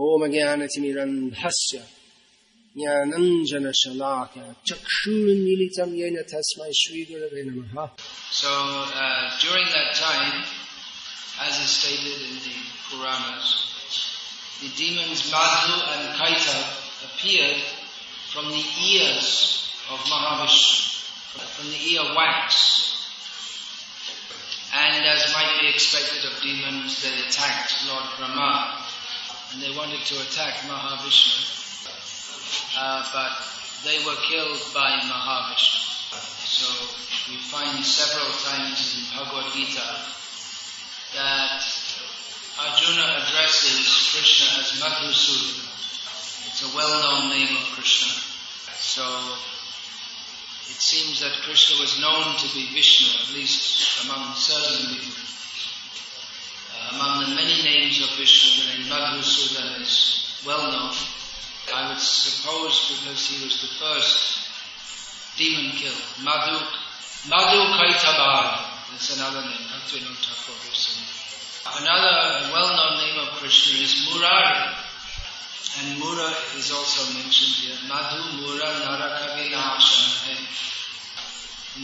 ओम ज्ञानतिमिरन्धस्य ज्ञानञ्जनशलाक चक्षुर्मिलितं येन तस्मै श्रीगुरवे नमः So uh, during that time, as is stated in the Puranas, the demons Madhu and Kaita appeared from the ears of Mahavishnu, from the ear wax. And as might be expected of demons, they attacked Lord Brahma and they wanted to attack Mahavishnu, uh, but they were killed by Mahavishnu. So we find several times in Bhagavad Gita that Arjuna addresses Krishna as Madhusudana. It's a well-known name of Krishna. So it seems that Krishna was known to be Vishnu, at least among certain people. Among the many names of Vishnu, the name Madhusudana is well known. I would suppose because he was the first demon killed. Madhu, Madhu Kaitabha. That's another name. Bhaktivinoda Another well-known name of Krishna is Murari. And Mura is also mentioned here. Madhu Mura Narakavinaashana.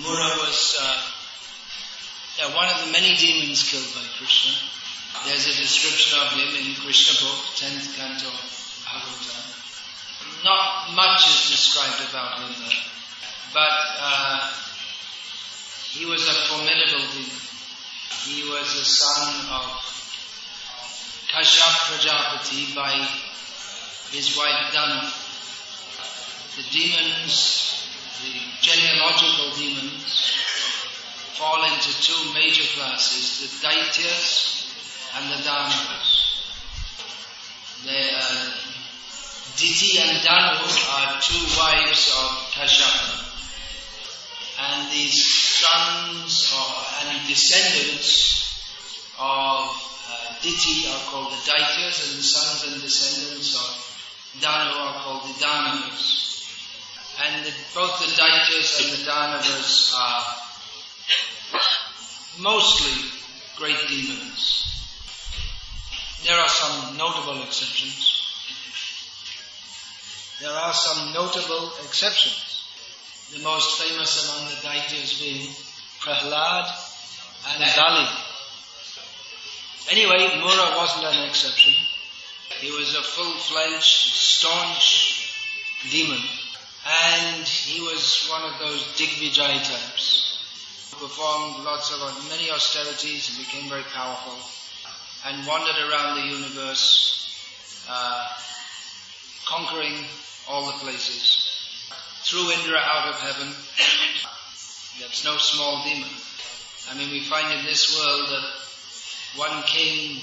Mura was uh, yeah, one of the many demons killed by Krishna. There's a description of him in Krishna book, 10th canto Bhagavatam. Not much is described about him there. But uh, he was a formidable demon. He was a son of Kashyap Prajapati by his wife Danu. The demons, the genealogical demons, fall into two major classes, the Daityas and the Danavas. They, uh, Diti and Danu are two wives of Kashyapa. And these sons or, and descendants of uh, Diti are called the Daityas, and the sons and descendants of Danu are called the Danavas. And the, both the Daityas and the Danavas are mostly great demons. There are some notable exceptions. There are some notable exceptions. The most famous among the Daityas being Prahlad and Bali. Anyway, Mura wasn't an exception. He was a full-fledged, staunch demon. And he was one of those Digvijay types. Who performed lots of, many austerities and became very powerful. And wandered around the universe, uh, conquering all the places. Threw Indra out of heaven. That's no small demon. I mean, we find in this world that one king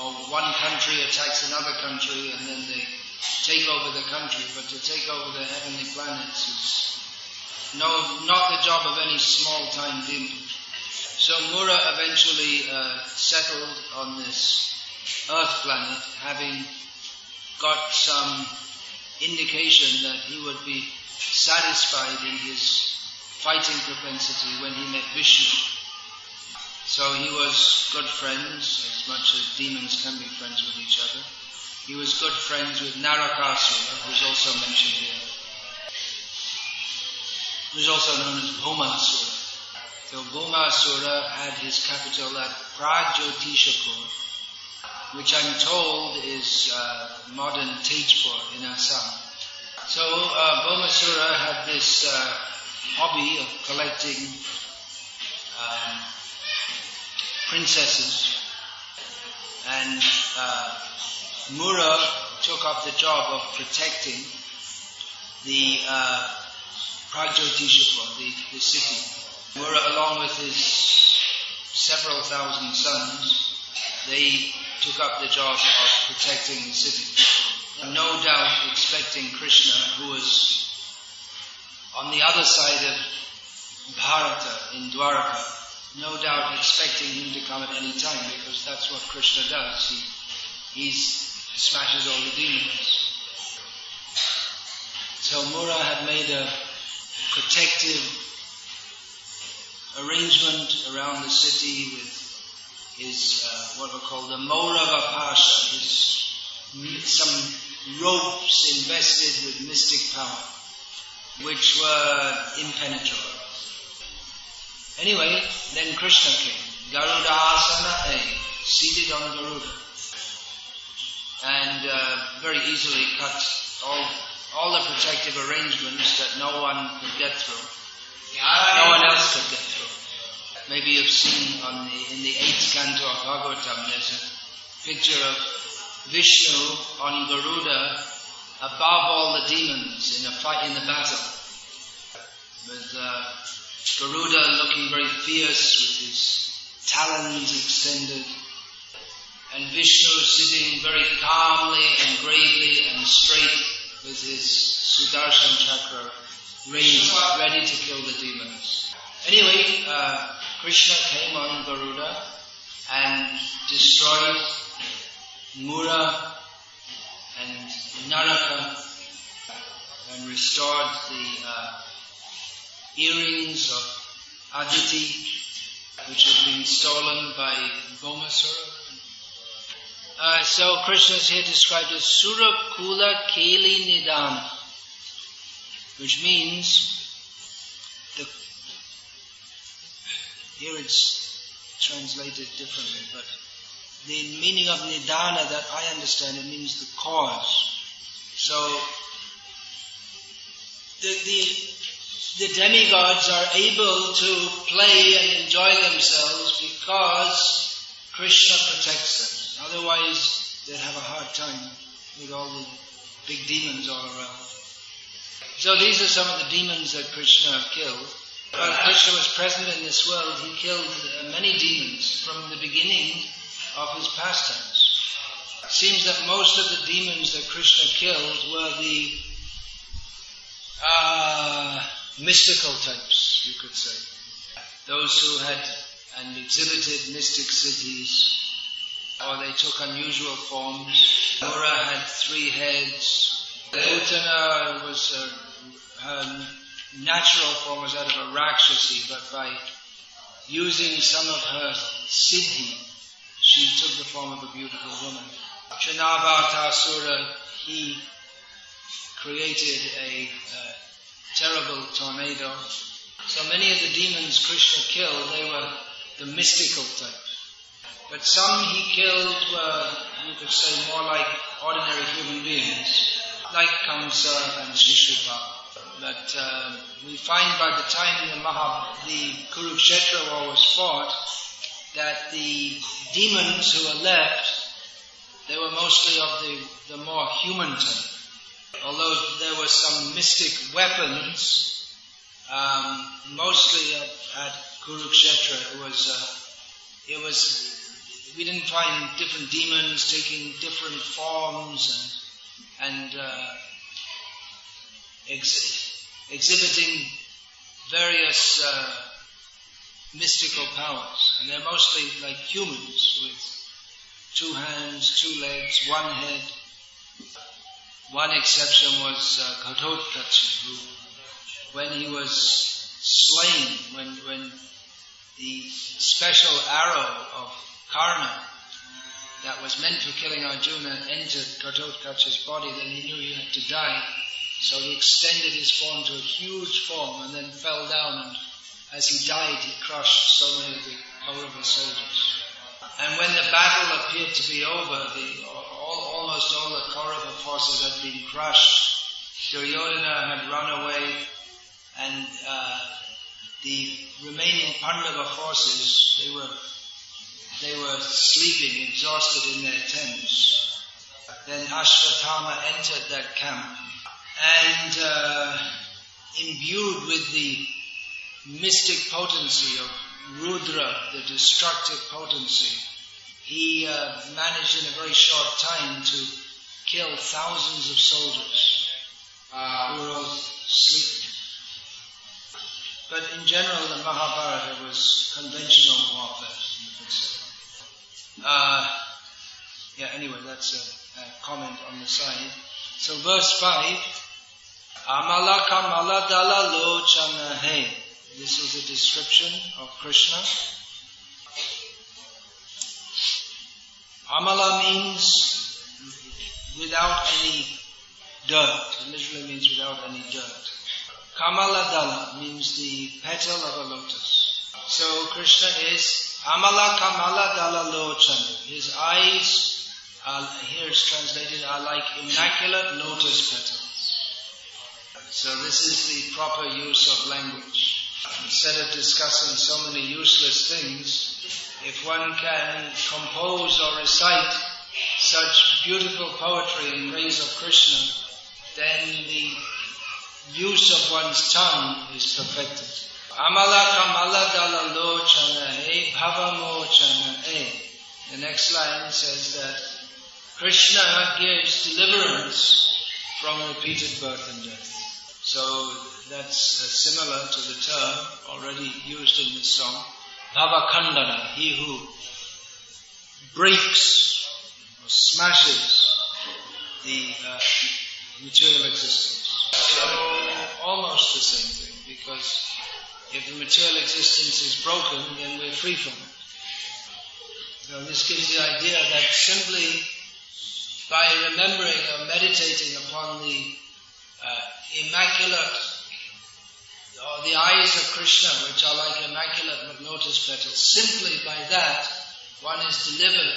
or one country attacks another country and then they take over the country, but to take over the heavenly planets is no, not the job of any small-time demon. So Mura eventually uh, settled on this earth planet, having got some indication that he would be satisfied in his fighting propensity when he met Vishnu. So he was good friends, as much as demons can be friends with each other. He was good friends with Narakasura, who's also mentioned here. Who's also known as Bhaumasura. So Bhaumasura had his capital at Pragjotishapur, which I'm told is uh, modern Tejpur in Assam. So uh, Bhaumasura had this uh, hobby of collecting um, princesses, and uh, Mura took up the job of protecting the uh, Pragjotishapur, the, the city. Mura, along with his several thousand sons, they took up the job of protecting the city. No doubt expecting Krishna, who was on the other side of Bharata in Dwaraka, no doubt expecting him to come at any time because that's what Krishna does. He he's, smashes all the demons. So Mura had made a protective arrangement around the city with his, uh, what we call the Maurava Pasha, his some ropes invested with mystic power, which were impenetrable. Anyway, then Krishna came. Garuda asana, seated on Garuda. And uh, very easily cut all, all the protective arrangements that no one could get through. No one else could get through. Maybe you've seen on the, in the eighth canto of Bhagavatam, there's a picture of Vishnu on Garuda above all the demons in a fight in the battle. With uh, Garuda looking very fierce with his talons extended, and Vishnu sitting very calmly and gravely and straight with his Sudarshan chakra ready to kill the demons. Anyway, uh, Krishna came on Garuda and destroyed Mura and Naraka and restored the uh, earrings of Aditi which had been stolen by Bhaumasura. Uh, so Krishna is here described as Sura Kula Keli Nidana, which means the here it's translated differently, but the meaning of Nidana that I understand it means the cause. So the, the the demigods are able to play and enjoy themselves because Krishna protects them. Otherwise, they'd have a hard time with all the big demons all around. So these are some of the demons that Krishna killed. While Krishna was present in this world, he killed uh, many demons from the beginning of his pastimes. It seems that most of the demons that Krishna killed were the uh, mystical types, you could say. Those who had and exhibited mystic siddhis, or they took unusual forms. Mura had three heads. Putana was a, her natural form was that of a Rakshasi, but by using some of her siddhi, she took the form of a beautiful woman. Trinavartasura, he created a, a terrible tornado. So many of the demons Krishna killed, they were the mystical type. But some he killed were, you could say, more like ordinary human beings, like Kamsa and Shishupal. But uh, we find by the time the Maha, the Kurukshetra war was fought, that the demons who were left, they were mostly of the, the more human type. Although there were some mystic weapons, um, mostly at, at Kurukshetra, it was, uh, it was, we didn't find different demons taking different forms and, and uh, ex- exhibiting various uh, mystical powers. And they're mostly like humans with two hands, two legs, one head. One exception was uh, Ghatotkacha, who, when he was slain, when, when the special arrow of Karna that was meant for killing Arjuna entered Ghatotkacha's body, then he knew he had to die. So he extended his form to a huge form and then fell down and as he died he crushed so many of the Kaurava soldiers. And when the battle appeared to be over, the almost all the Kaurava forces had been crushed. Duryodhana had run away and uh, the remaining Pandava forces, they were, they were sleeping, exhausted in their tents. Then Ashwatthama entered that camp and uh, imbued with the mystic potency of Rudra, the destructive potency, he uh, managed in a very short time to kill thousands of soldiers uh, who were all sleeping. But in general, the Mahabharata was conventional warfare. Uh, yeah, anyway, that's a, a, comment on the side. So verse 5, Amala Kamala Dala Lochana. This is a description of Krishna Amala means without any dirt. It literally means without any dirt. Kamala Dala means the petal of a lotus. So Krishna is Amala Kamala Dala Lochana. His eyes are, here it's translated, are like immaculate lotus petals. So this is the proper use of language. Instead of discussing so many useless things, if one can compose or recite such beautiful poetry in praise of Krishna, then the use of one's tongue is perfected. Amala kamala dala lochana bhava chana The next line says that Krishna gives deliverance from repeated birth and death. So that's uh, similar to the term already used in this song, Bhava Khandana, he who breaks or smashes the uh, material existence. So almost the same thing, because if the material existence is broken, then we're free from it. So this gives the idea that simply by remembering or meditating upon the uh, immaculate, or the eyes of Krishna, which are like immaculate lotus petals, simply by that one is delivered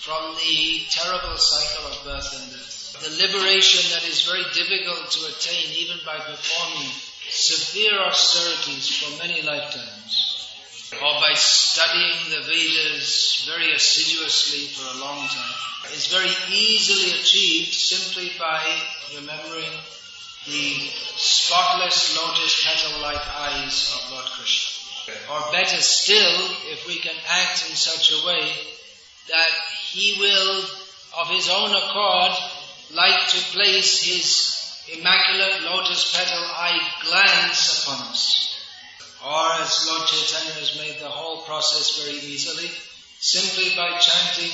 from the terrible cycle of birth and death. The liberation that is very difficult to attain even by performing severe austerities for many lifetimes, or by studying the Vedas very assiduously for a long time, is very easily achieved simply by remembering the spotless lotus petal-like eyes of Lord Krishna. Or better still, if we can act in such a way that He will, of His own accord, like to place his immaculate lotus petal eye glance upon us. Or as Lord Chaitanya has made the whole process very easily, simply by chanting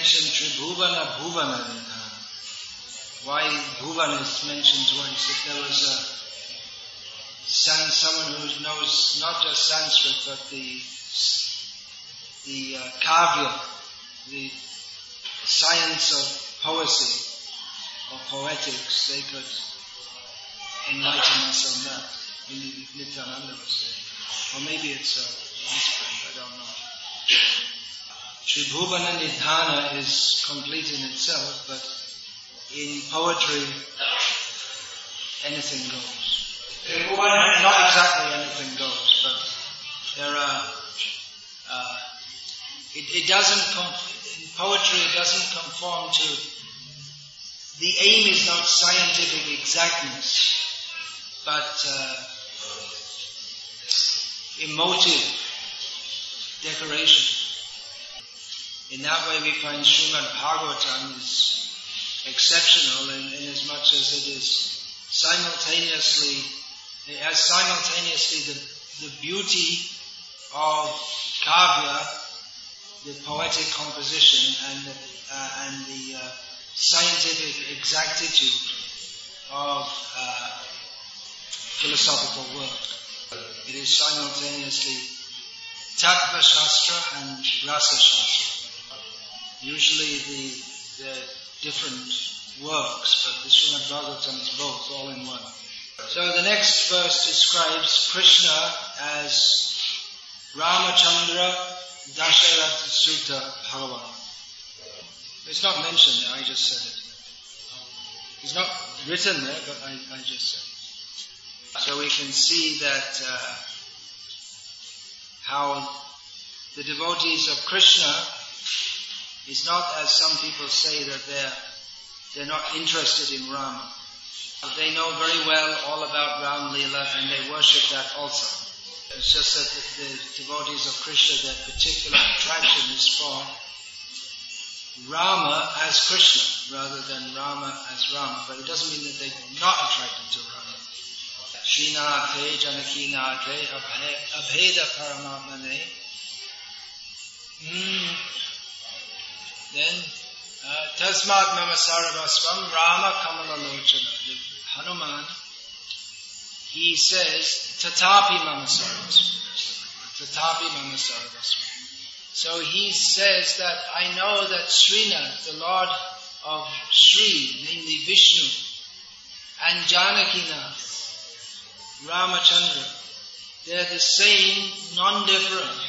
mentioned Tribhuvana Bhuvana Nidhana. Why Bhuvan is mentioned twice. If there was a san, someone who knows not just Sanskrit but the the uh, kavya, the science of poesy or poetics, they could enlighten us on that. Nityananda was saying. Or maybe it's a Tribhuvana Nidhana is complete in itself, but in poetry, anything goes. Not exactly anything goes, but there are, uh, it, it doesn't, in poetry it doesn't conform to, the aim is not scientific exactness, but uh, emotive decoration. In that way we find Srimad Bhagavatam is exceptional in, in as much as it is simultaneously, it has simultaneously the, the beauty of kavya, the poetic composition, and the, uh, and the uh, scientific exactitude of uh, philosophical work. It is simultaneously Tattva Shastra and Rasa Shastra. Usually the, the different works, but the Srimad Bhagavatam is both, all in one. So the next verse describes Krishna as Ramachandra Dasharatha Sutta Bhagavan. It's not mentioned there, I just said it. It's not written there, but I, I just said it. So we can see that uh, how the devotees of Krishna is not as some people say that they're they're not interested in Rama. They know very well all about Ram Leela and they worship that also. It's just that the, the devotees of Krishna, their particular attraction is for Rama as Krishna rather than Rama as Rama. But it doesn't mean that they're not attracted to Rama. Srinathe, Janakinathe, Abheda Paramatmane. Mm. Then, uh, Tasmat Mama Sarvasvam Rama Kamalalochana. Hanuman, he says, Tatapi Mama Sarvasvam. Tatapi Mama. So he says that I know that Srinath, the Lord of Sri, namely Vishnu, and Janakinath, Ramachandra, they're the same, non-different,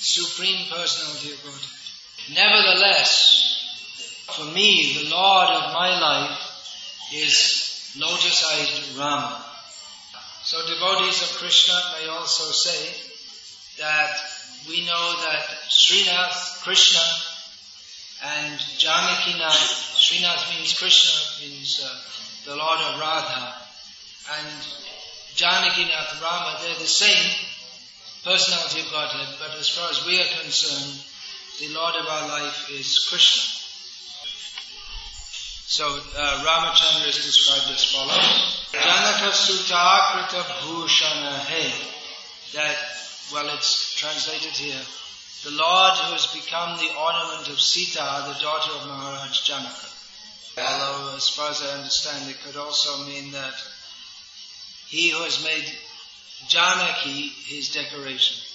Supreme Personality of Godhead. Nevertheless, for me, the Lord of my life is lotus-eyed Rama. So devotees of Krishna may also say that we know that Srinath, Krishna, and Janakinath, Srinath means Krishna, means uh, the Lord of Radha, and Janakinath, Rama, they're the same personality of Godhead, but as far as we are concerned, the Lord of our life is Krishna. So uh, Ramachandra is described as follows: Janaka Sutakrita Bhushana He. That well, it's translated here. The Lord who has become the ornament of Sita, the daughter of Maharaj Janaka. Although, as far as I understand, it could also mean that he who has made Janaki his decoration.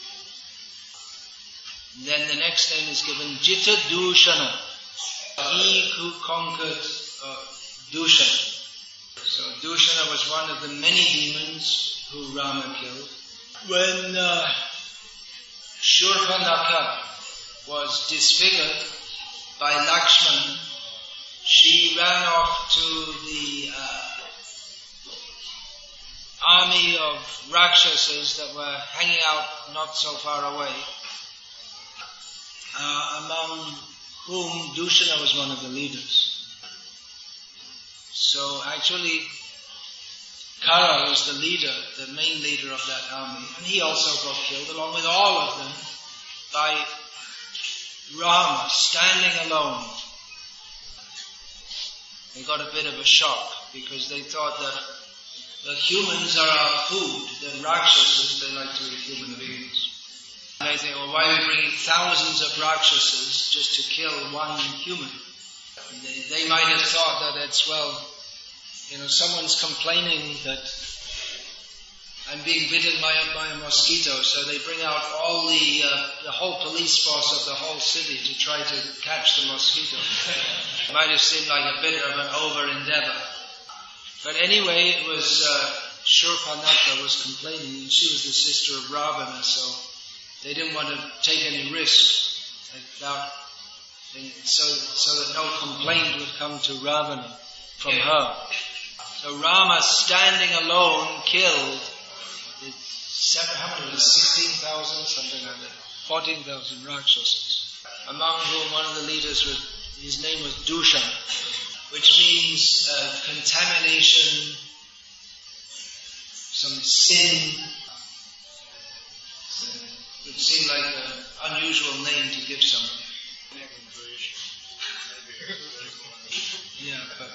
Then the next name is given Jita Dushana, he who conquered uh, Dushana. So Dushana was one of the many demons who Rama killed. When uh, Shurpanakha was disfigured by Lakshman, she ran off to the uh, army of Rakshasas that were hanging out not so far away, uh, among whom Dushana was one of the leaders. So actually, Khara was the leader, the main leader of that army, and he also got killed along with all of them by Rama standing alone. They got a bit of a shock because they thought that the humans are our food, the Rakshasas, they like to eat human beings. They say, well, why are we bringing thousands of Rakshasas just to kill one human? They, they might have thought that it's, well, you know, someone's complaining that I'm being bitten by a, by a mosquito, so they bring out all the, uh, the whole police force of the whole city to try to catch the mosquito. it might have seemed like a bit of an over endeavor. But anyway, it was, uh, was complaining, and she was the sister of Ravana, so they didn't want to take any risks about, so, so that no complaint would come to Ravana from her. So Rama standing alone killed seven, how many 16,000, something like that. 14,000 Rakshasas. Among whom one of the leaders was, his name was Dushan, which means uh, contamination, some sin. It would seem like an unusual name to give someone. Yeah, but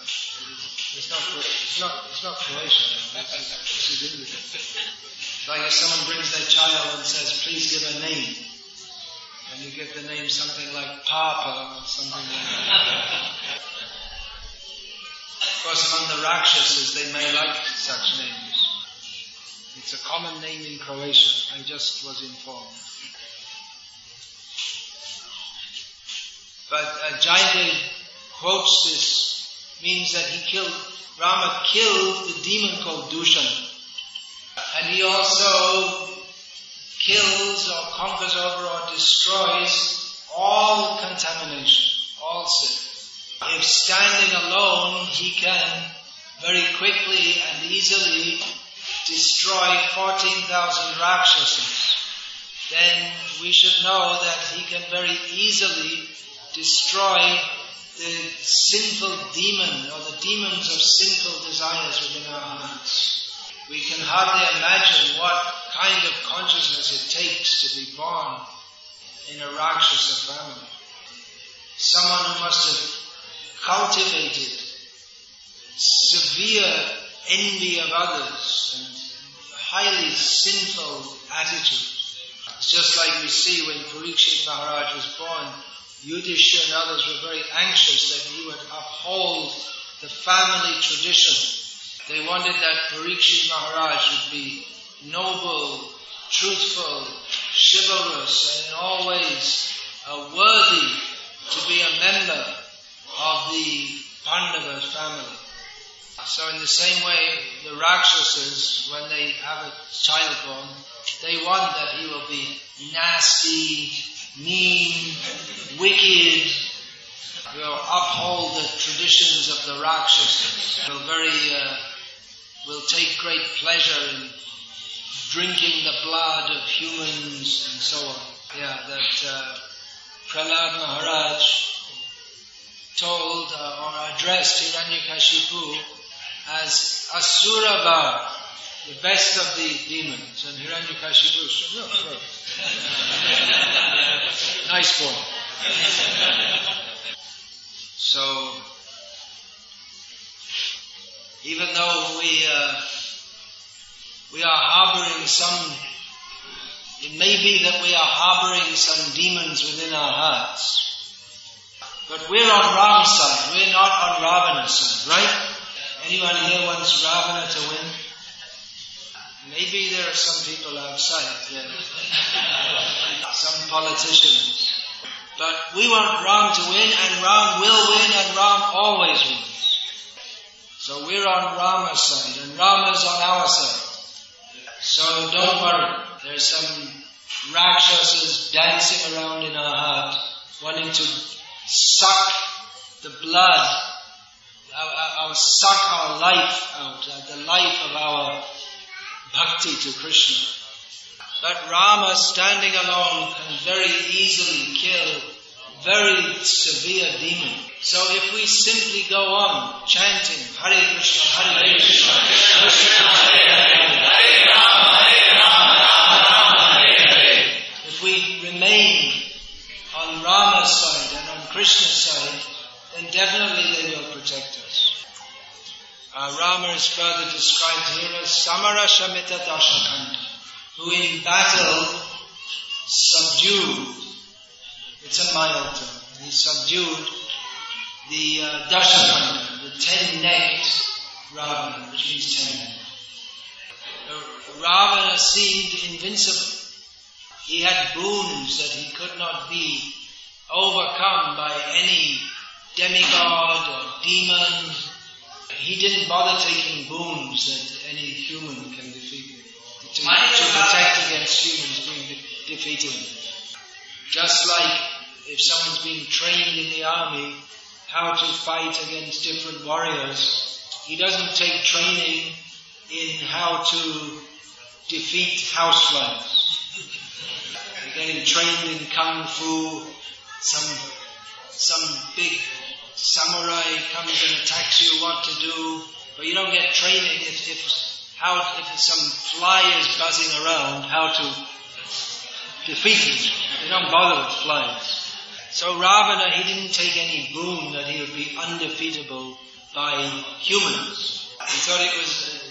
it's not, it's not, it's not Croatian. This is, this is Like if someone brings their child and says, please give a name. And you give the name something like Papa or something like that. of course, among the Rakshasas, they may like such names. It's a common name in Croatia. I just was informed. But uh, quotes this means that he killed, Rama killed the demon called Dushan. And he also kills or conquers over or destroys all contamination, all sin. If standing alone, he can very quickly and easily destroy 14,000 Rakshasas, then we should know that he can very easily destroy the sinful demon or the demons of sinful desires within our hearts. We can hardly imagine what kind of consciousness it takes to be born in a Rakshasa family. Someone who must have cultivated severe envy of others and a highly sinful attitude. It's just like we see when Parikshit Maharaj was born, Yudhishthira and others were very anxious that he would uphold the family tradition. They wanted that Parikshit Maharaj would be noble, truthful, chivalrous, and in all ways uh, worthy to be a member of the Pandava family. So in the same way, the Rakshasas, when they have a child born, they want that he will be nasty, mean, wicked, will uphold the traditions of the Rakshasas, will very, uh, will take great pleasure in drinking the blood of humans and so on. Yeah, that uh, Prahlad Maharaj told uh, or addressed Hiranyakashipu as Asurava, the best of the demons, and Hiranyakashipu no. nice boy. so, even though we uh, we are harboring some, it may be that we are harboring some demons within our hearts. But we're on Ram's side, we're not on Ravana's side, right? Anyone here wants Ravana to win? Maybe there are some people outside there. some politicians. But we want Ram to win and Ram will win and Ram always wins. So we're on Rama's side and Rama's on our side. So don't worry. There's some Rakshasas dancing around in our heart wanting to suck the blood our, suck our life out, uh, the life of our bhakti to Krishna. But Rama standing alone can very easily kill very severe demon. So if we simply go on chanting Hare Krishna, Hare Krishna, Krishna Hare Hare, is further described here as Samara Shamita Dashakantha, who in battle subdued, it's a mild term, he subdued the uh, Dashakantha, the ten-necked Ravana, which means ten uh, Ravana seemed invincible. He had boons that he could not be overcome by any demigod or demon. He didn't bother taking boons that any human can defeat to, to protect against humans being de- defeated. Just like if someone's being trained in the army how to fight against different warriors, he doesn't take training in how to defeat houseflies. Getting trained in kung fu, some some big samurai comes and attacks you, what to do, but you don't get training if, if how if some fly is buzzing around, how to defeat it. They don't bother with flies. So Ravana, he didn't take any boon that he would be undefeatable by humans. He thought it was uh,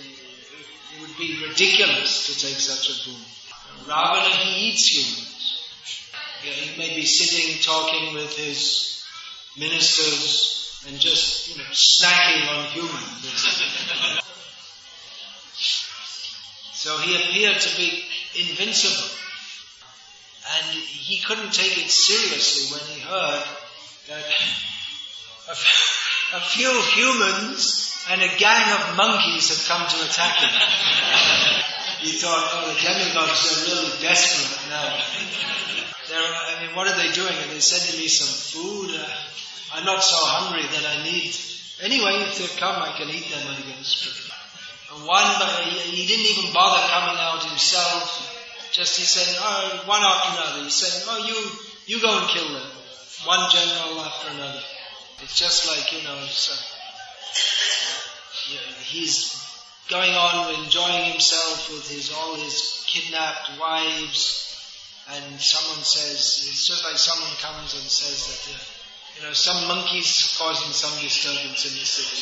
it would be ridiculous to take such a boon. Ravana, he eats humans. Yeah, he may be sitting talking with his ministers and just, you know, snacking on humans. so he appeared to be invincible. And he couldn't take it seriously when he heard that a, a few humans and a gang of monkeys had come to attack him. he thought, oh, the demigods are really desperate now. They're, I mean, what are they doing? Are they sending me some food? Uh, I'm not so hungry that I need. Anyway, if they come, I can eat them, I guess. But one, he didn't even bother coming out himself. Just he said, oh, one after another. He said, oh, you, you go and kill them. One general after another. It's just like, you know, so, yeah, he's going on enjoying himself with his all his kidnapped wives, and someone says it's just like someone comes and says that you know some monkeys causing some disturbance in the city.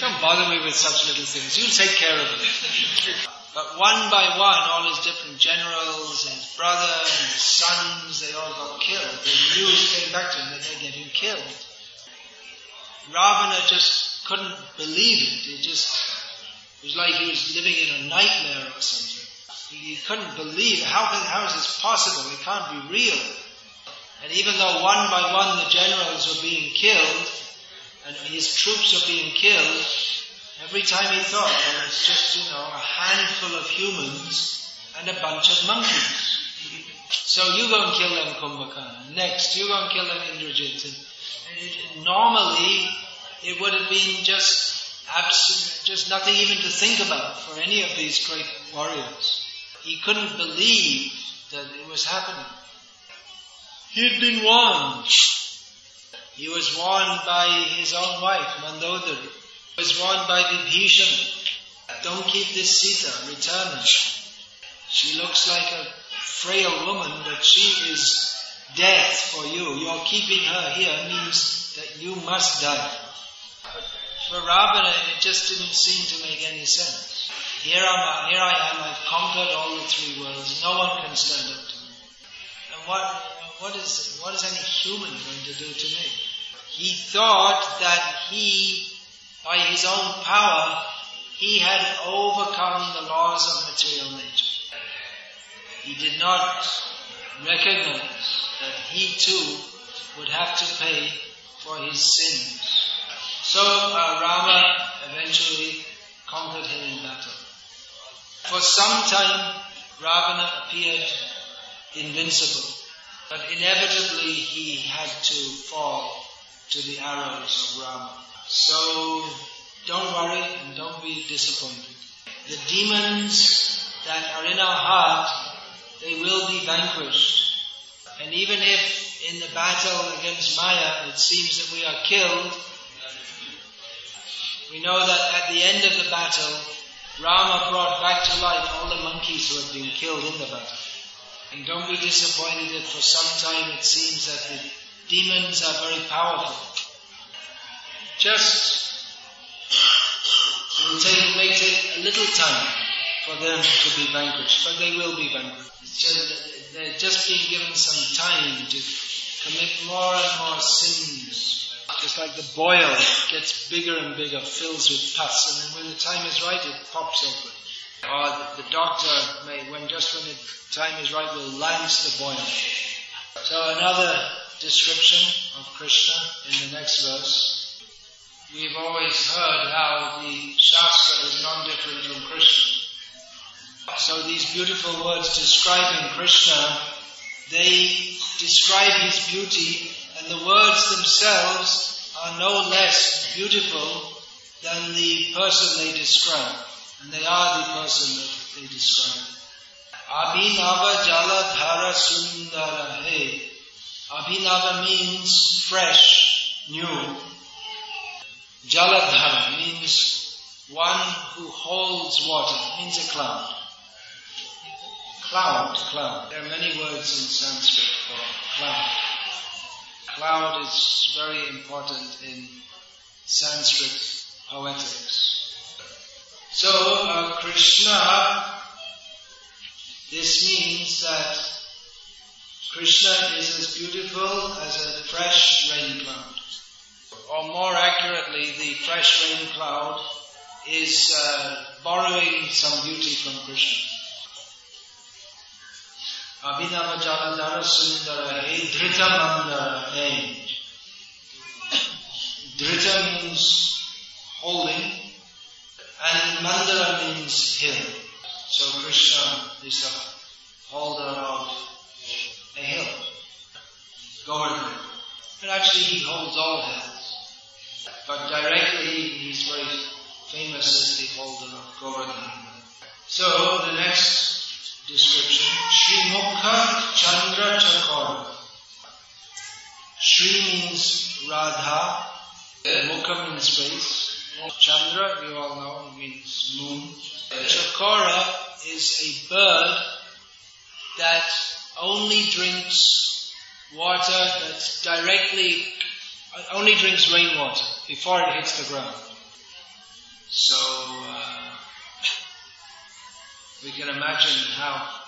Don't bother me with such little things. You'll take care of it. But one by one, all his different generals and his brother and his sons, they all got killed. The news came back to him that they're getting killed. Ravana just couldn't believe it. It just it was like he was living in a nightmare or something. He, couldn't believe how how is this possible? It can't be real. And even though one by one the generals were being killed and his troops were being killed, every time he thought, well, it's just, you know, a handful of humans and a bunch of monkeys. So you go and kill them Kumbhakarna. Next, you go and kill them Indrajit. And normally, it would have been just just nothing even to think about for any of these great warriors. He couldn't believe that it was happening. He had been warned. He was warned by his own wife, Mandodari. He was warned by Vibhishan. Don't keep this Sita, return her. She looks like a frail woman, but she is death for you. Your keeping her here means that you must die. But for Ravana, it just didn't seem to make any sense. Here, I'm, here I am, I've conquered all the three worlds. No one can stand up to me. And what, what is, what is any human going to do to me? He thought that he, by his own power, he had overcome the laws of material nature. He did not recognize that he too would have to pay for his sins. So uh, Rama eventually conquered him in battle. For some time, Ravana appeared invincible, but inevitably he had to fall to the arrows of Rama. So don't worry and don't be disappointed. The demons that are in our heart, they will be vanquished. And even if in the battle against Maya it seems that we are killed, we know that at the end of the battle, Rama brought back to life all the monkeys who had been killed in the battle. And don't be disappointed if for some time it seems that the demons are very powerful. Just it will take, may take a little time for them to be vanquished, but they will be vanquished. Just, they're just being given some time to commit more and more sins. Just like the boil gets bigger and bigger, fills with pus, and then when the time is right, it pops open. Or the, the doctor may, when just when the time is right, will lance the boil. So another description of Krishna in the next verse. We've always heard how the Shastra is non-different from Krishna. So these beautiful words describing Krishna, they describe his beauty and the words themselves are no less beautiful than the person they describe. And they are the person that they describe. Abhinava Jaladhara Sundara He. Abhinava means fresh, new. Jaladhara means one who holds water, means a cloud. Cloud, cloud. There are many words in Sanskrit for cloud. Cloud is very important in Sanskrit poetics. So, uh, Krishna, this means that Krishna is as beautiful as a fresh rain cloud. Or more accurately, the fresh rain cloud is uh, borrowing some beauty from Krishna. Abhinava Jaladhara Sundara He Dhrita Mandara. Dhrita means holding and Mandara means hill. So Krishna is the holder of a hill. Govardhan. But actually he holds all hills. But directly he's very famous as the holder of Govardhan. So the next description, Sri Mukha Chandra Chakor. Sri means Radha, Mukha means face, Chandra, you all know, means moon. Chakora is a bird that only drinks water that directly, only drinks rainwater before it hits the ground. So, uh, we can imagine how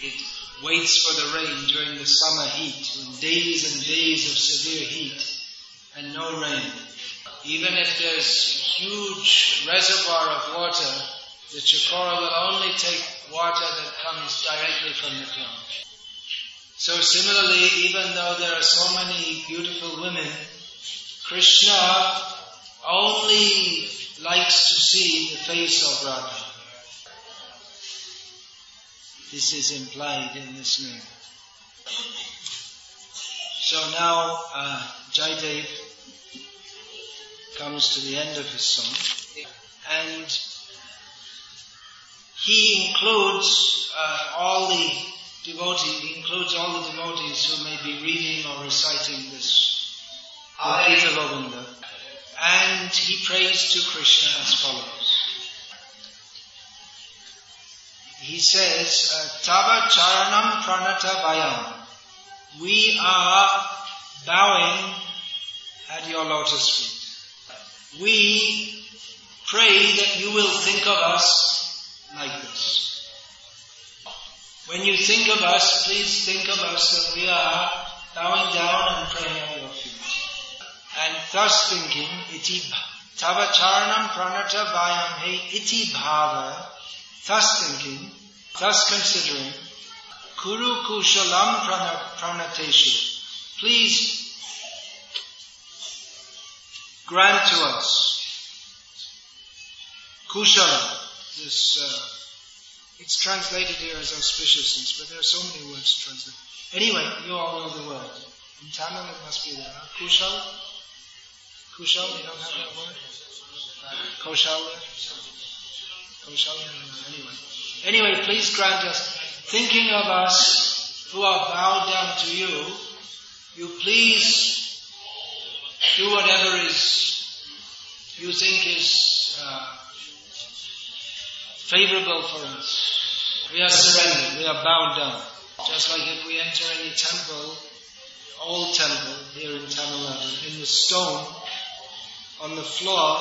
it waits for the rain during the summer heat, when days and days of severe heat and no rain. Even if there's huge reservoir of water, the chakora will only take water that comes directly from the ground. So similarly, even though there are so many beautiful women, Krishna only likes to see the face of Radha. This is implied in this name. So now uh, Jaidev comes to the end of his song and he includes uh, all the devotees, he includes all the devotees who may be reading or reciting this Gita Govinda and he prays to Krishna as follows. He says, Tava Charanam Pranata Vayam. We are bowing at your lotus feet. We pray that you will think of us like this. When you think of us, please think of us that we are bowing down and praying at your feet. And thus thinking, iti tava charanam pranata vayam iti bhava, thus thinking, thus considering, kuru kushalam pranateshu, please grant to us kushala, this, uh, it's translated here as auspiciousness, but there are so many words to translate. Anyway, you all know the word. In Tamil it must be there. Huh? Kushal? Kushal, you don't have that word? Koshal? Koshal? Anyway. Anyway, please grant us, thinking of us who are bowed down to you, you please do whatever is you think is uh, favorable for us. We are surrendered, we are bowed down. Just like if we enter any temple, old temple here in Tamil Nadu, in the stone, on the floor,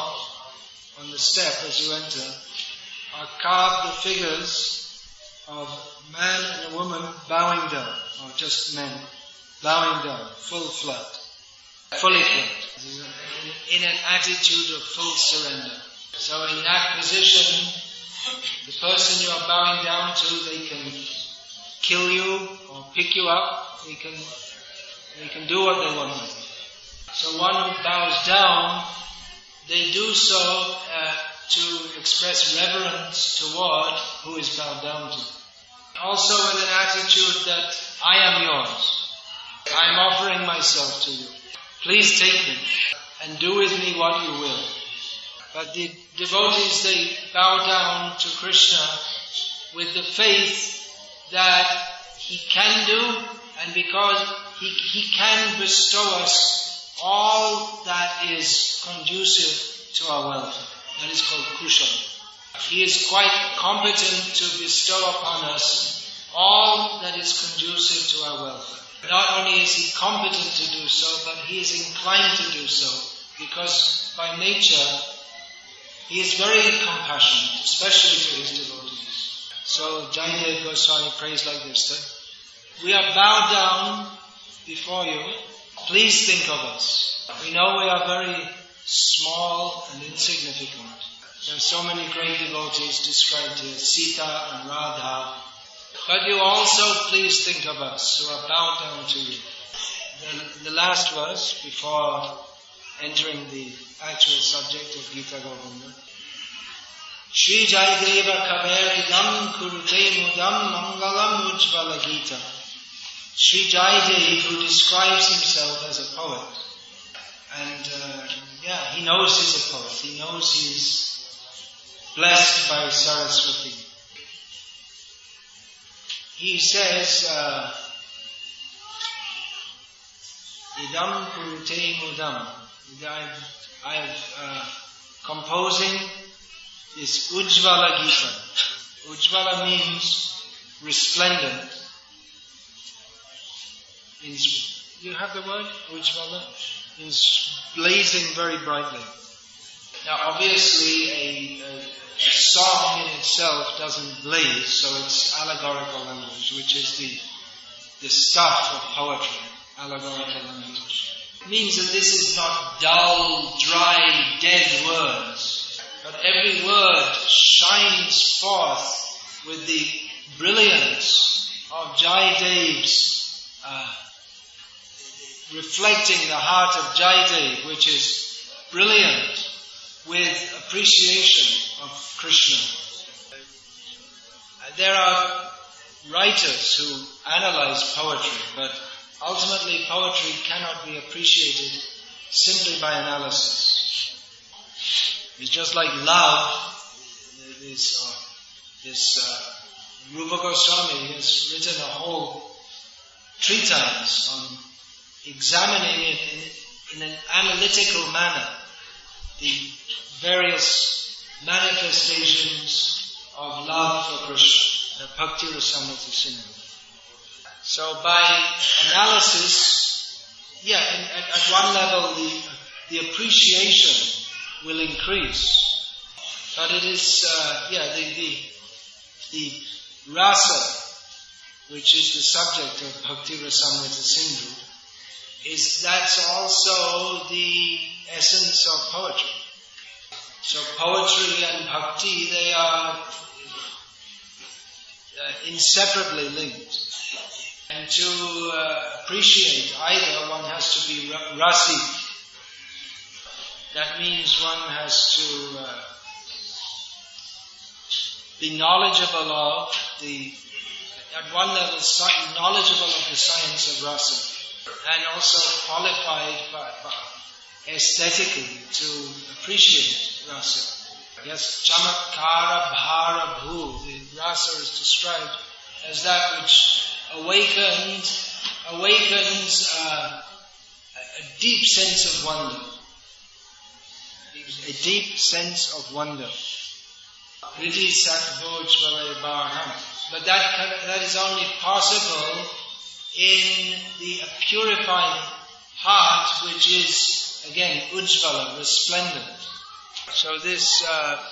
on the step as you enter, are carved the figures of man and a woman bowing down, or just men bowing down, full flat, fully flat, in an attitude of full surrender. So in that position, the person you are bowing down to, they can kill you or pick you up. They can, they can do what they want. So one who bows down, they do so uh, to express reverence toward who is bowed down to. Also with an attitude that I am yours. I am offering myself to you. Please take me and do with me what you will. But the devotees, they bow down to Krishna with the faith that he can do and because he, he can bestow us all that is conducive to our welfare. That is called kushala. He is quite competent to bestow upon us all that is conducive to our welfare. Not only is he competent to do so, but he is inclined to do so because by nature he is very compassionate, especially to his devotees. So Jayadev Goswami prays like this, that we are bowed down before you. Please think of us. We know we are very small and insignificant. There are so many great devotees described here, Sita and Radha. But you also please think of us who are bowed down to you. The, the last verse before entering the actual subject of Gita Govinda. Shri Jayadeva Kaveridam Kurute Mudam Mangalam Ujvala Gita. Sri Jayadev who describes himself as a poet. And uh, yeah, he knows he's a poet. He knows he's blessed by Saraswati. He says, uh, Idam kurute mudam. I, I am uh, composing this Ujvala Gita. Ujvala means resplendent. Means, you have the word? Ujvala? Means blazing very brightly. Now obviously a, a song in itself doesn't blaze, so it's allegorical language, which is the, the stuff of poetry, allegorical language. Means that this is not dull, dry, dead words, but every word shines forth with the brilliance of Jayadev's uh, reflecting the heart of Jayadev, which is brilliant with appreciation Krishna. There are writers who analyze poetry, but ultimately poetry cannot be appreciated simply by analysis. It's just like love. This, uh, this uh, Rupa Goswami has written a whole treatise on examining it in, in an analytical manner, the various manifestations of love for Krishna, the Bhakti Rasamrita Sindhu. So by analysis, yeah, at, at one level the, the appreciation will increase. But it is, uh, yeah, the, the, the rasa, which is the subject of Bhakti Rasamrita Sindhu, is that's also the essence of poetry. So poetry and bhakti, they are uh, inseparably linked. And to uh, appreciate either, one has to be rasi. That means one has to uh, be knowledgeable of the, at one level, knowledgeable of the science of rasa and also qualified by, by aesthetically to appreciate rasa. Yes, chamatkara bhara bhu, the rasa is described as that which awakens, awakens uh, a deep sense of wonder. A deep sense of wonder. But that, that is only possible in the purifying heart, which is again ujvala, resplendent. So this uh,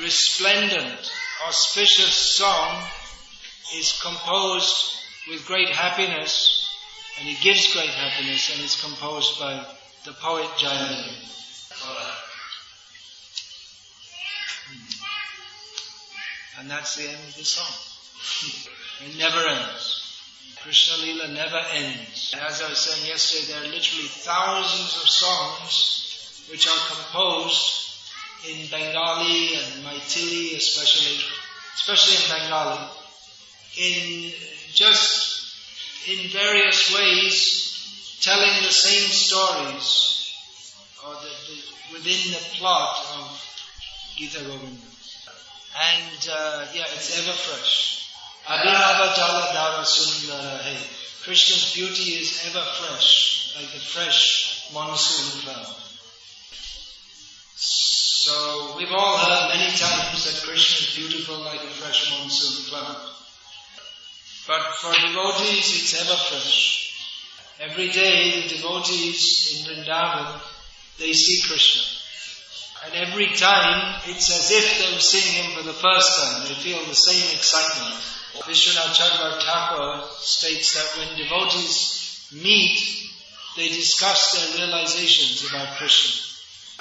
resplendent, auspicious song is composed with great happiness, and it gives great happiness, and it's composed by the poet Jayadev. And that's the end of the song. It never ends. Krishna Lila never ends. And as I was saying yesterday, there are literally thousands of songs which are composed in Bengali and Maithili especially, especially in Bengali, in just in various ways telling the same stories or the, the, within the plot of Gita Govinda. And uh, yeah, it's ever fresh. Abhinava Jala Dara. Krishna's beauty is ever fresh, like a fresh monsoon cloud. So we've all heard many times that Krishna is beautiful like a fresh monsoon cloud. But for devotees, it's ever fresh. Every day, the devotees in Vrindavan, they see Krishna. And every time, it's as if they were seeing him for the first time. They feel the same excitement. Vishwanath Chakravarti Thakur states that when devotees meet, they discuss their realizations about Krishna.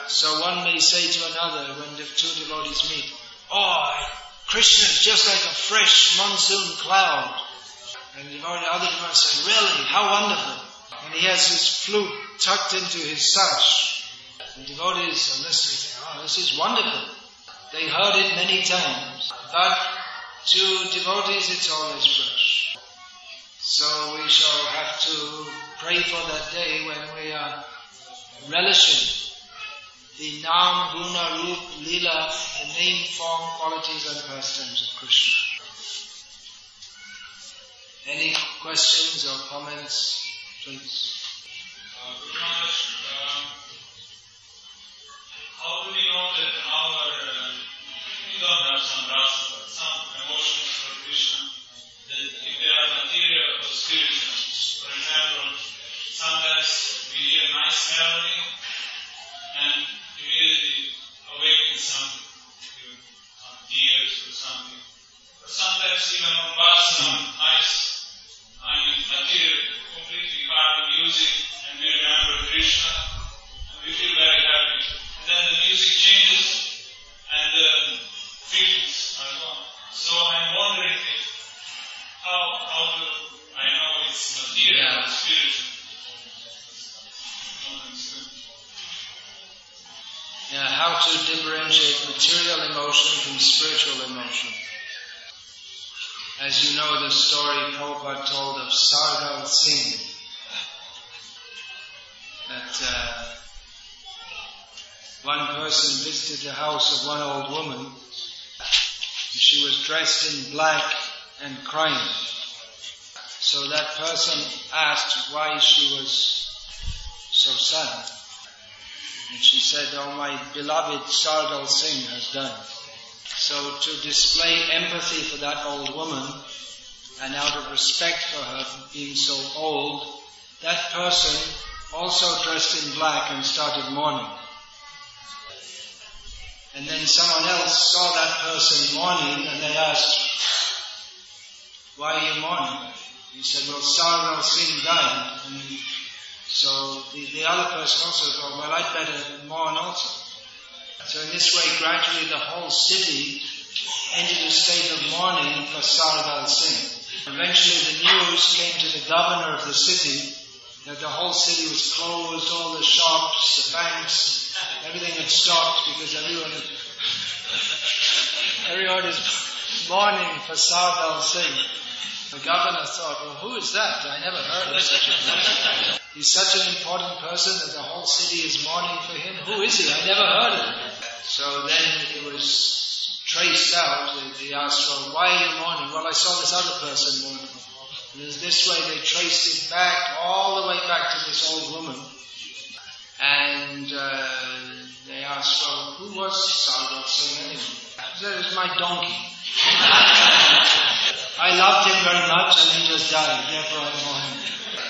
So one may say to another when the two devotees meet, Oh, Krishna is just like a fresh monsoon cloud. And the other devotees say, Really? How wonderful. And he has his flute tucked into his sash. And devotees are listening, Oh, this is wonderful. They heard it many times. But to devotees, it's always fresh. So we shall have to pray for that day when we are relishing the Nam, Guna, Rup, Lila, the name, form, qualities and pastimes of Krishna. Any questions or comments, please? Uh, how do we visited the house of one old woman. She was dressed in black and crying. So that person asked why she was so sad. And she said, Oh, my beloved Sardal Singh has died. So to display empathy for that old woman, and out of respect for her being so old, that person also dressed in black and started mourning. And then someone else saw that person mourning and they asked, Why are you mourning? He said, Well, Sardal Singh died. And so the, the other person also thought, well, I'd better mourn also. So in this way, gradually the whole city entered a state of mourning for Sargal Singh. Eventually the news came to the governor of the city that the whole city was closed, all the shops, the banks, everything had stopped because everyone everyone is mourning for Sargal Singh. The governor thought, well, who is that? I never heard of such a person. He's such an important person that the whole city is mourning for him. Who is he? I never heard of him. So then it was traced out. They asked, well, why are you mourning? Well, I saw this other person mourning. And this way they traced it back, all the way back to this old woman. And uh, they asked, well, who was Sargot Singh anyway? He said, my donkey. I loved him very much and he just died, therefore I mourn him.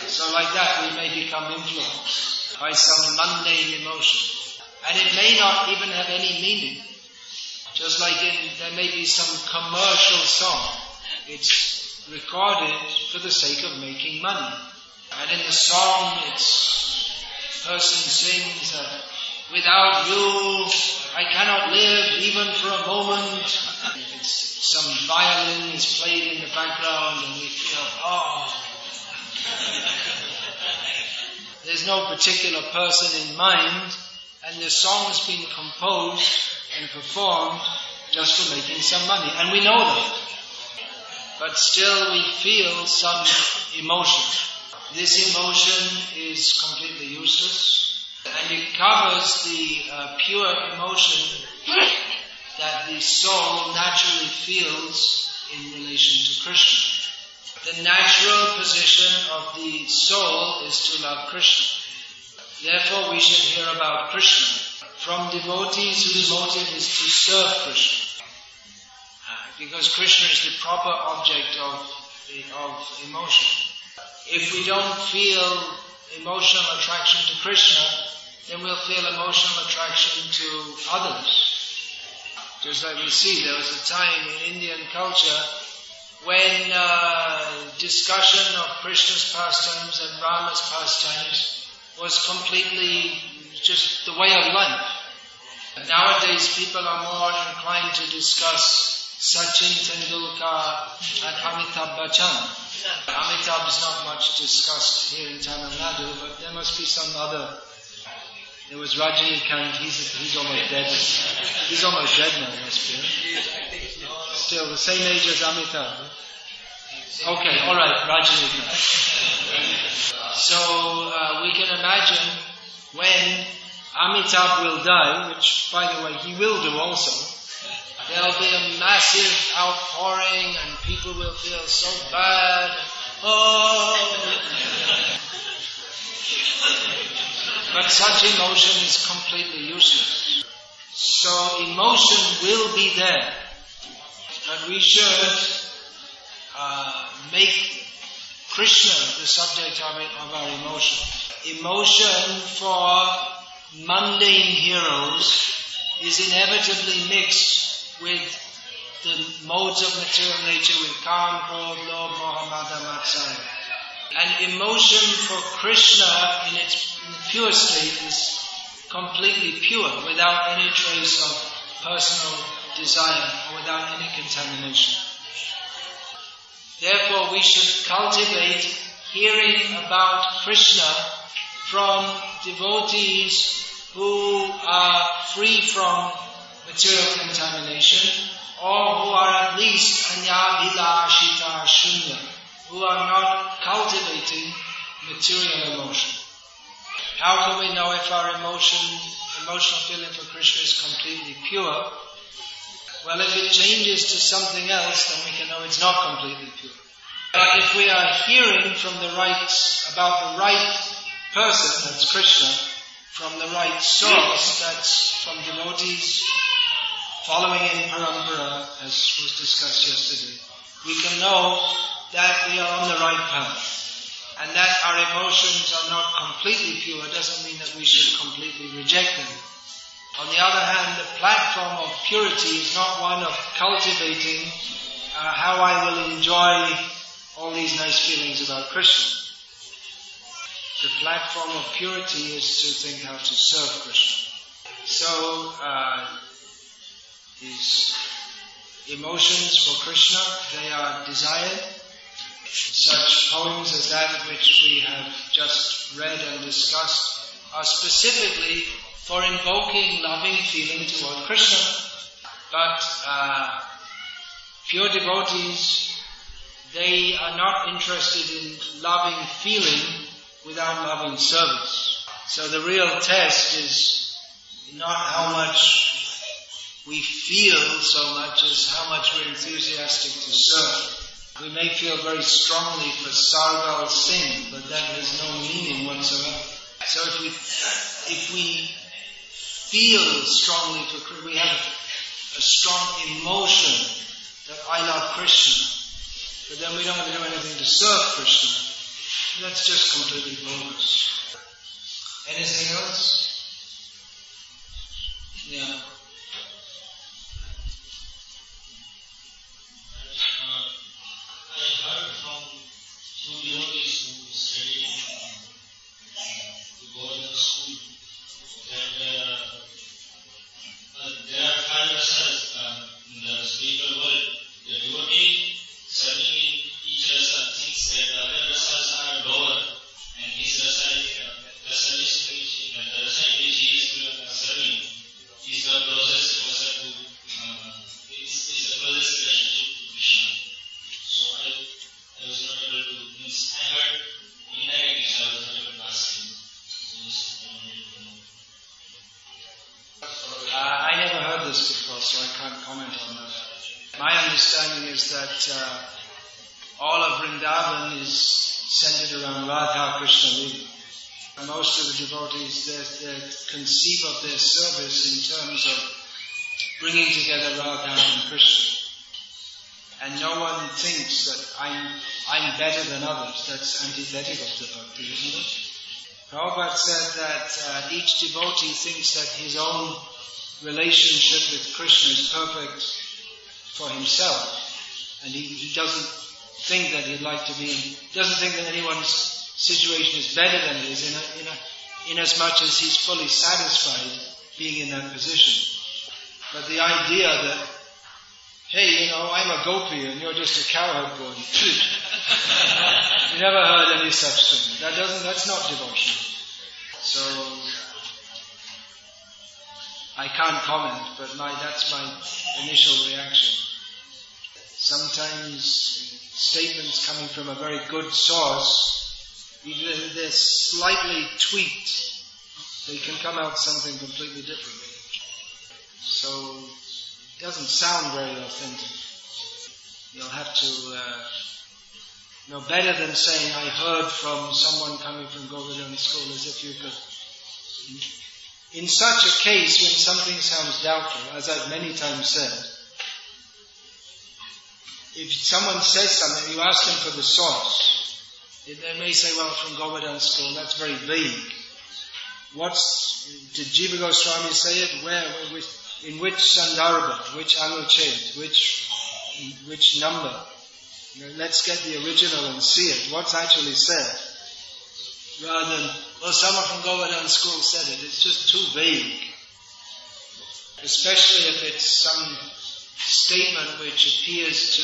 So like that we may become influenced by some mundane emotion. And it may not even have any meaning. Just like in, there may be some commercial song. It's recorded for the sake of making money. And in the song it's, person sings that without you I cannot live even for a moment. Some violin is played in the background and we feel, oh. There's no particular person in mind and the song has been composed and performed just for making some money. And we know that. But still we feel some emotion. This emotion is completely useless and it covers the uh, pure emotion that the soul naturally feels in relation to Krishna. The natural position of the soul is to love Krishna. Therefore we should hear about Krishna from devotees whose motive is to serve Krishna. Uh, because Krishna is the proper object of, of emotion. If we don't feel emotional attraction to Krishna, then we'll feel emotional attraction to others. Just like we see, there was a time in Indian culture when uh, discussion of Krishna's pastimes and Rama's pastimes was completely just the way of life. Nowadays, people are more inclined to discuss Sachin Tendulkar and Amitabh Bachchan. Amitabh is not much discussed here in Tamil Nadu, but there must be some other. There was Rajinikanth, he's, he's almost dead. He's almost dead now, must be. Still the same age as Amitabh. Okay, alright, Rajinikanth. So uh, we can imagine when Amitabh will die, which by the way he will do also, there'll be a massive outpouring and people will feel so bad. Oh! But such emotion is completely useless. So emotion will be there. But we should uh, make Krishna the subject of, it, of our emotion. Emotion for mundane heroes is inevitably mixed with the modes of material nature with Krodh, Lobh, Moha, Mada, Matsarya. And emotion for Krishna in its pure state is completely pure, without any trace of personal desire or without any contamination. Therefore, we should cultivate hearing about Krishna from devotees who are free from material contamination or who are at least anyabhilashita shunya, who are not cultivating material emotion. How can we know if our emotion, emotional feeling for Krishna is completely pure? Well, if it changes to something else, then we can know it's not completely pure. But if we are hearing from the right, about the right person, that's Krishna, from the right source, that's from devotees following in parampara, as was discussed yesterday, we can know that we are on the right path. And that our emotions are not completely pure doesn't mean that we should completely reject them. On the other hand, the platform of purity is not one of cultivating uh, how I will enjoy all these nice feelings about Krishna. The platform of purity is to think how to serve Krishna. So, uh, these emotions for Krishna, they are desired. Such poems as that which we have just read and discussed are specifically for invoking loving feeling toward Krishna. But uh, pure devotees, they are not interested in loving feeling without loving service. So the real test is not how much we feel so much as how much we're enthusiastic to serve. We may feel very strongly for Sargal Singh, but that has no meaning whatsoever. So if we, if we feel strongly for. We have a strong emotion that I love Krishna, but then we don't have to do anything to serve Krishna. That's just completely bogus. Anything else? Yeah. The they, they conceive of their service in terms of bringing together Radha and Krishna. And no one thinks that I'm, I'm better than others. That's antithetical to bhakti, isn't it? Prabhupada said that uh, each devotee thinks that his own relationship with Krishna is perfect for himself. And he, he doesn't think that he'd like to be doesn't think that anyone's situation is better than his in, a, in, a, in as much as he's fully satisfied being in that position. But the idea that, hey, you know, I'm a gopi and you're just a cowherd boy. you never heard any such thing. That doesn't, that's not devotion. So, I can't comment, but my, that's my initial reaction. Sometimes statements coming from a very good source, even if they're slightly tweaked, they can come out something completely different. So, it doesn't sound very authentic. You'll have to uh, know better than saying, I heard from someone coming from Govardhan school, as if you could In such a case, when something sounds doubtful, as I've many times said, if someone says something, you ask them for the source. They may say, well, from Govardhan school, that's very vague. What's, did Jiva Goswami say it? Where, which, in which Sandarbha, which Anuched, which, which number? let's get the original and see it. What's actually said? Rather than, well, someone from Govardhan school said it. It's just too vague. Especially if it's some statement which appears to,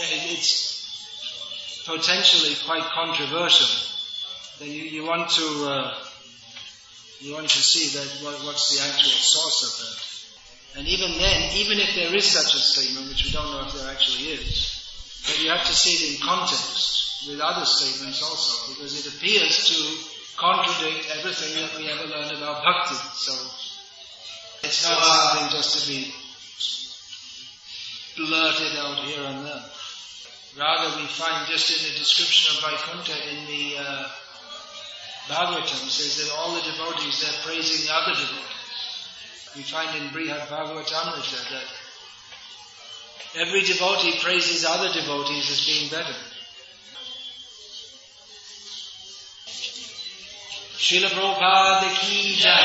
yeah, it's potentially quite controversial. Then you, you want to, uh, you want to see that what, what's the actual source of that. And even then, even if there is such a statement, which we don't know if there actually is, but you have to see it in context with other statements also, because it appears to contradict everything that we ever learned about bhakti. So it's not something just to be blurted out here and there. Rather, we find just in the description of Vaikuntha in the uh, Bhagavatam says that all the devotees they're praising the other devotees. We find in Brihad Bhagavatamrita that Every devotee praises other devotees as being better. Srila Prabhupada ki jai.